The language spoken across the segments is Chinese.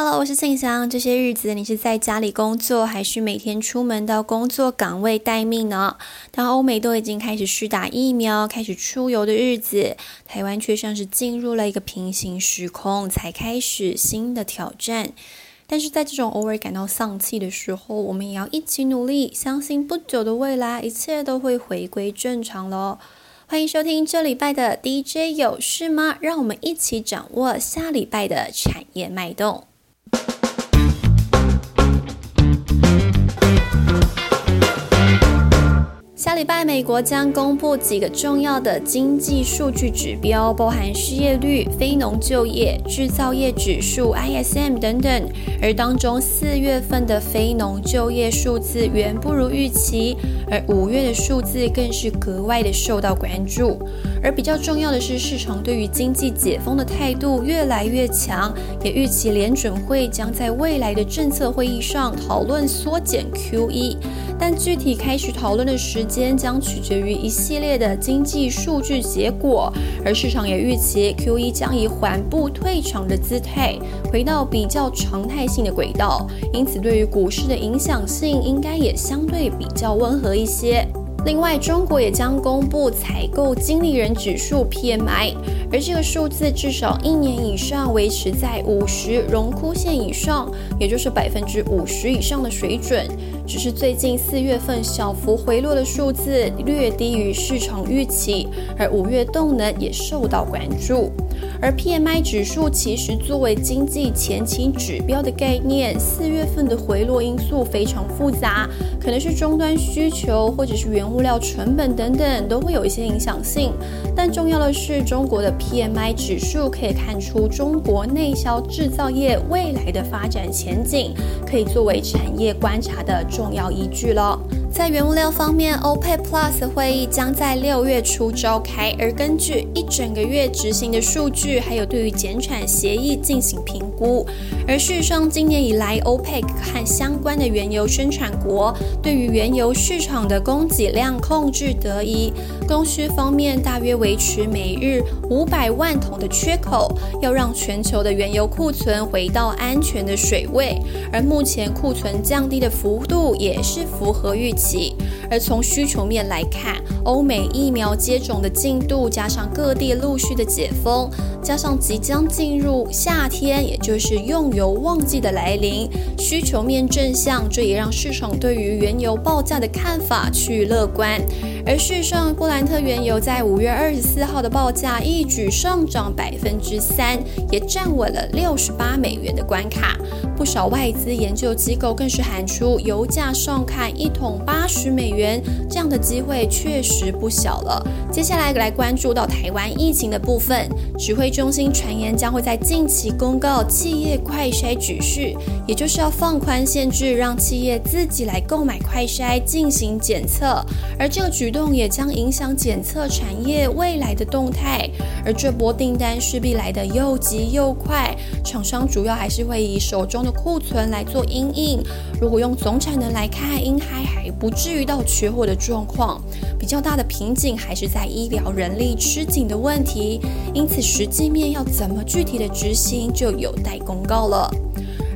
Hello，我是庆祥。这些日子你是在家里工作，还是每天出门到工作岗位待命呢？当欧美都已经开始施打疫苗、开始出游的日子，台湾却像是进入了一个平行时空，才开始新的挑战。但是在这种偶尔感到丧气的时候，我们也要一起努力，相信不久的未来，一切都会回归正常喽。欢迎收听这礼拜的 DJ 有事吗？让我们一起掌握下礼拜的产业脉动。礼拜，美国将公布几个重要的经济数据指标，包含失业率、非农就业、制造业指数 （ISM） 等等。而当中四月份的非农就业数字远不如预期，而五月的数字更是格外的受到关注。而比较重要的是，市场对于经济解封的态度越来越强，也预期联准会将在未来的政策会议上讨论缩减 QE。但具体开始讨论的时间将取决于一系列的经济数据结果，而市场也预期 Q1 将以缓步退场的姿态回到比较常态性的轨道，因此对于股市的影响性应该也相对比较温和一些。另外，中国也将公布采购经理人指数 PMI，而这个数字至少一年以上维持在五十荣枯线以上，也就是百分之五十以上的水准。只是最近四月份小幅回落的数字略低于市场预期，而五月动能也受到关注。而 PMI 指数其实作为经济前期指标的概念，四月份的回落因素非常复杂，可能是终端需求或者是原物料成本等等都会有一些影响性。但重要的是，中国的 PMI 指数可以看出中国内销制造业未来的发展前景，可以作为产业观察的。重要依据了。在原物料方面，OPEC Plus 会议将在六月初召开，而根据一整个月执行的数据，还有对于减产协议进行评估。而事实上，今年以来，OPEC 和相关的原油生产国对于原油市场的供给量控制得宜，供需方面大约维持每日五百万桶的缺口，要让全球的原油库存回到安全的水位。而目前库存降低的幅度也是符合预而从需求面来看，欧美疫苗接种的进度，加上各地陆续的解封，加上即将进入夏天，也就是用油旺季的来临，需求面正向，这也让市场对于原油报价的看法趋于乐观。而事实上，布兰特原油在五月二十四号的报价一举上涨百分之三，也站稳了六十八美元的关卡。不少外资研究机构更是喊出，油价上看一桶八十美元，这样的机会确实不小了。接下来来关注到台湾疫情的部分，指挥中心传言将会在近期公告企业快筛指示，也就是要放宽限制，让企业自己来购买快筛进行检测，而这个举举动。也将影响检测产业未来的动态，而这波订单势必来得又急又快，厂商主要还是会以手中的库存来做因应。如果用总产能来看，应该还不至于到缺货的状况，比较大的瓶颈还是在医疗人力吃紧的问题，因此实际面要怎么具体的执行，就有待公告了。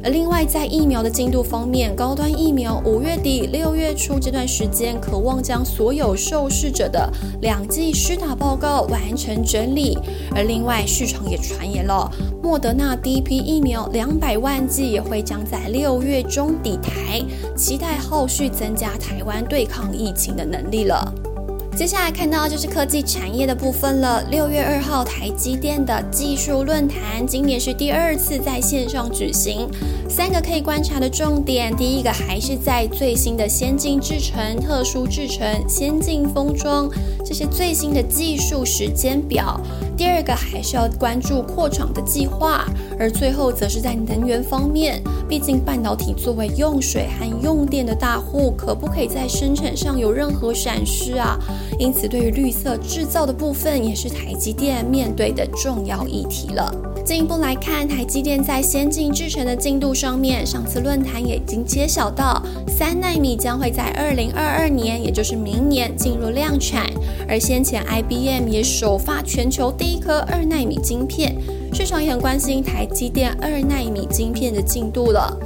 而另外，在疫苗的进度方面，高端疫苗五月底六月初这段时间，渴望将所有受试者的两剂施打报告完成整理。而另外，市场也传言了，莫德纳第一批疫苗两百万剂也会将在六月中抵台，期待后续增加台湾对抗疫情的能力了。接下来看到就是科技产业的部分了。六月二号，台积电的技术论坛，今年是第二次在线上举行。三个可以观察的重点，第一个还是在最新的先进制程、特殊制程、先进封装这些最新的技术时间表。第二个还是要关注扩厂的计划，而最后则是在能源方面，毕竟半导体作为用水和用电的大户，可不可以在生产上有任何闪失啊？因此，对于绿色制造的部分，也是台积电面对的重要议题了。进一步来看，台积电在先进制程的进度上面，上次论坛也已经揭晓到，三纳米将会在二零二二年，也就是明年进入量产，而先前 IBM 也首发全球第一颗二纳米晶片。市场也很关心台积电二纳米晶片的进度了。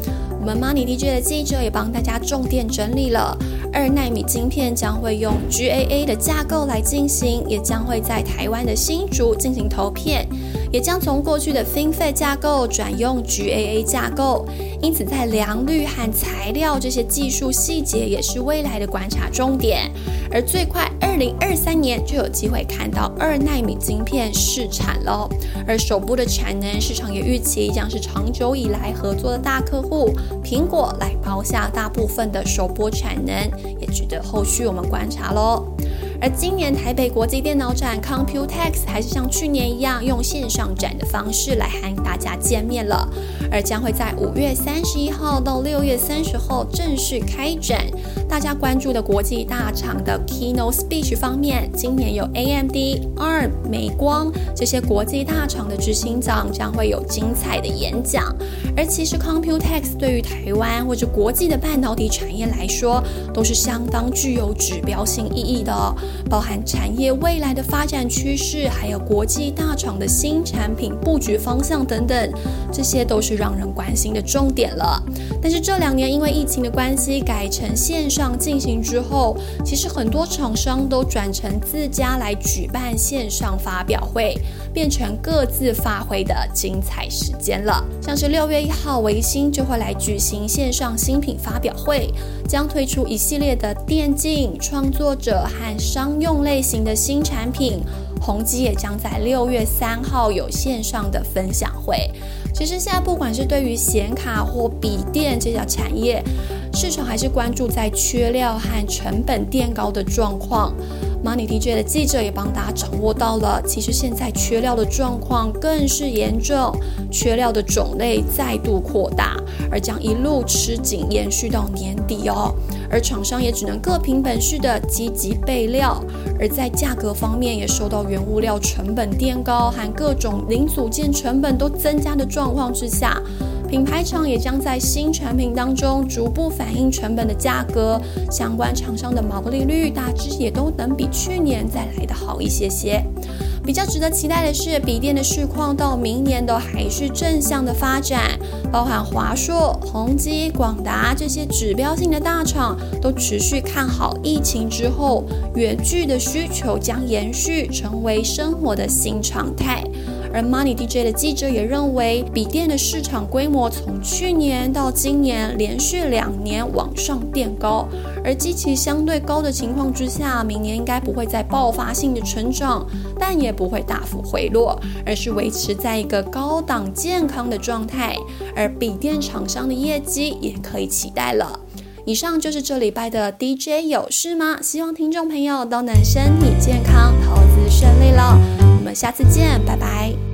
我们 Money DJ 的记者也帮大家重点整理了，二纳米晶片将会用 GAA 的架构来进行，也将会在台湾的新竹进行投片。也将从过去的 FinFET 架构转用 GAA 架构，因此在良率和材料这些技术细节也是未来的观察重点。而最快二零二三年就有机会看到二纳米晶片试产喽。而首波的产能，市场也预期将是长久以来合作的大客户苹果来包下大部分的首波产能，也值得后续我们观察喽。而今年台北国际电脑展 Computex 还是像去年一样用线上展的方式来和大家见面了，而将会在五月三十一号到六月三十号正式开展。大家关注的国际大厂的 Keynote Speech 方面，今年有 AMD、ARM、美光这些国际大厂的执行长将会有精彩的演讲。而其实 Computex 对于台湾或者国际的半导体产业来说，都是相当具有指标性意义的哦。包含产业未来的发展趋势，还有国际大厂的新产品布局方向等等，这些都是让人关心的重点了。但是这两年因为疫情的关系，改成线上进行之后，其实很多厂商都转成自家来举办线上发表会，变成各自发挥的精彩时间了。像是六月一号，维新就会来举行线上新品发表会，将推出一系列的电竞创作者和商用类型的新产品。宏基也将在六月三号有线上的分享会。其实现在不管是对于显卡或笔电这条产业，市场还是关注在缺料和成本垫高的状况。Money DJ 的记者也帮大家掌握到了，其实现在缺料的状况更是严重，缺料的种类再度扩大，而将一路吃紧延续到年底哦。而厂商也只能各凭本事的积极备料，而在价格方面也受到原物料成本垫高和各种零组件成本都增加的状况之下。品牌厂也将在新产品当中逐步反映成本的价格，相关厂商的毛利率大致也都能比去年再来的好一些些。比较值得期待的是，笔电的市况到明年都还是正向的发展，包含华硕、宏基、广达这些指标性的大厂都持续看好疫情之后远距的需求将延续，成为生活的新常态。而 Money DJ 的记者也认为，笔电的市场规模从去年到今年连续两年往上垫高，而基期相对高的情况之下，明年应该不会再爆发性的成长，但也不会大幅回落，而是维持在一个高档健康的状态。而笔电厂商的业绩也可以期待了。以上就是这礼拜的 DJ 有事吗？希望听众朋友都能身体健康，投资顺利喽。我们下次见，拜拜。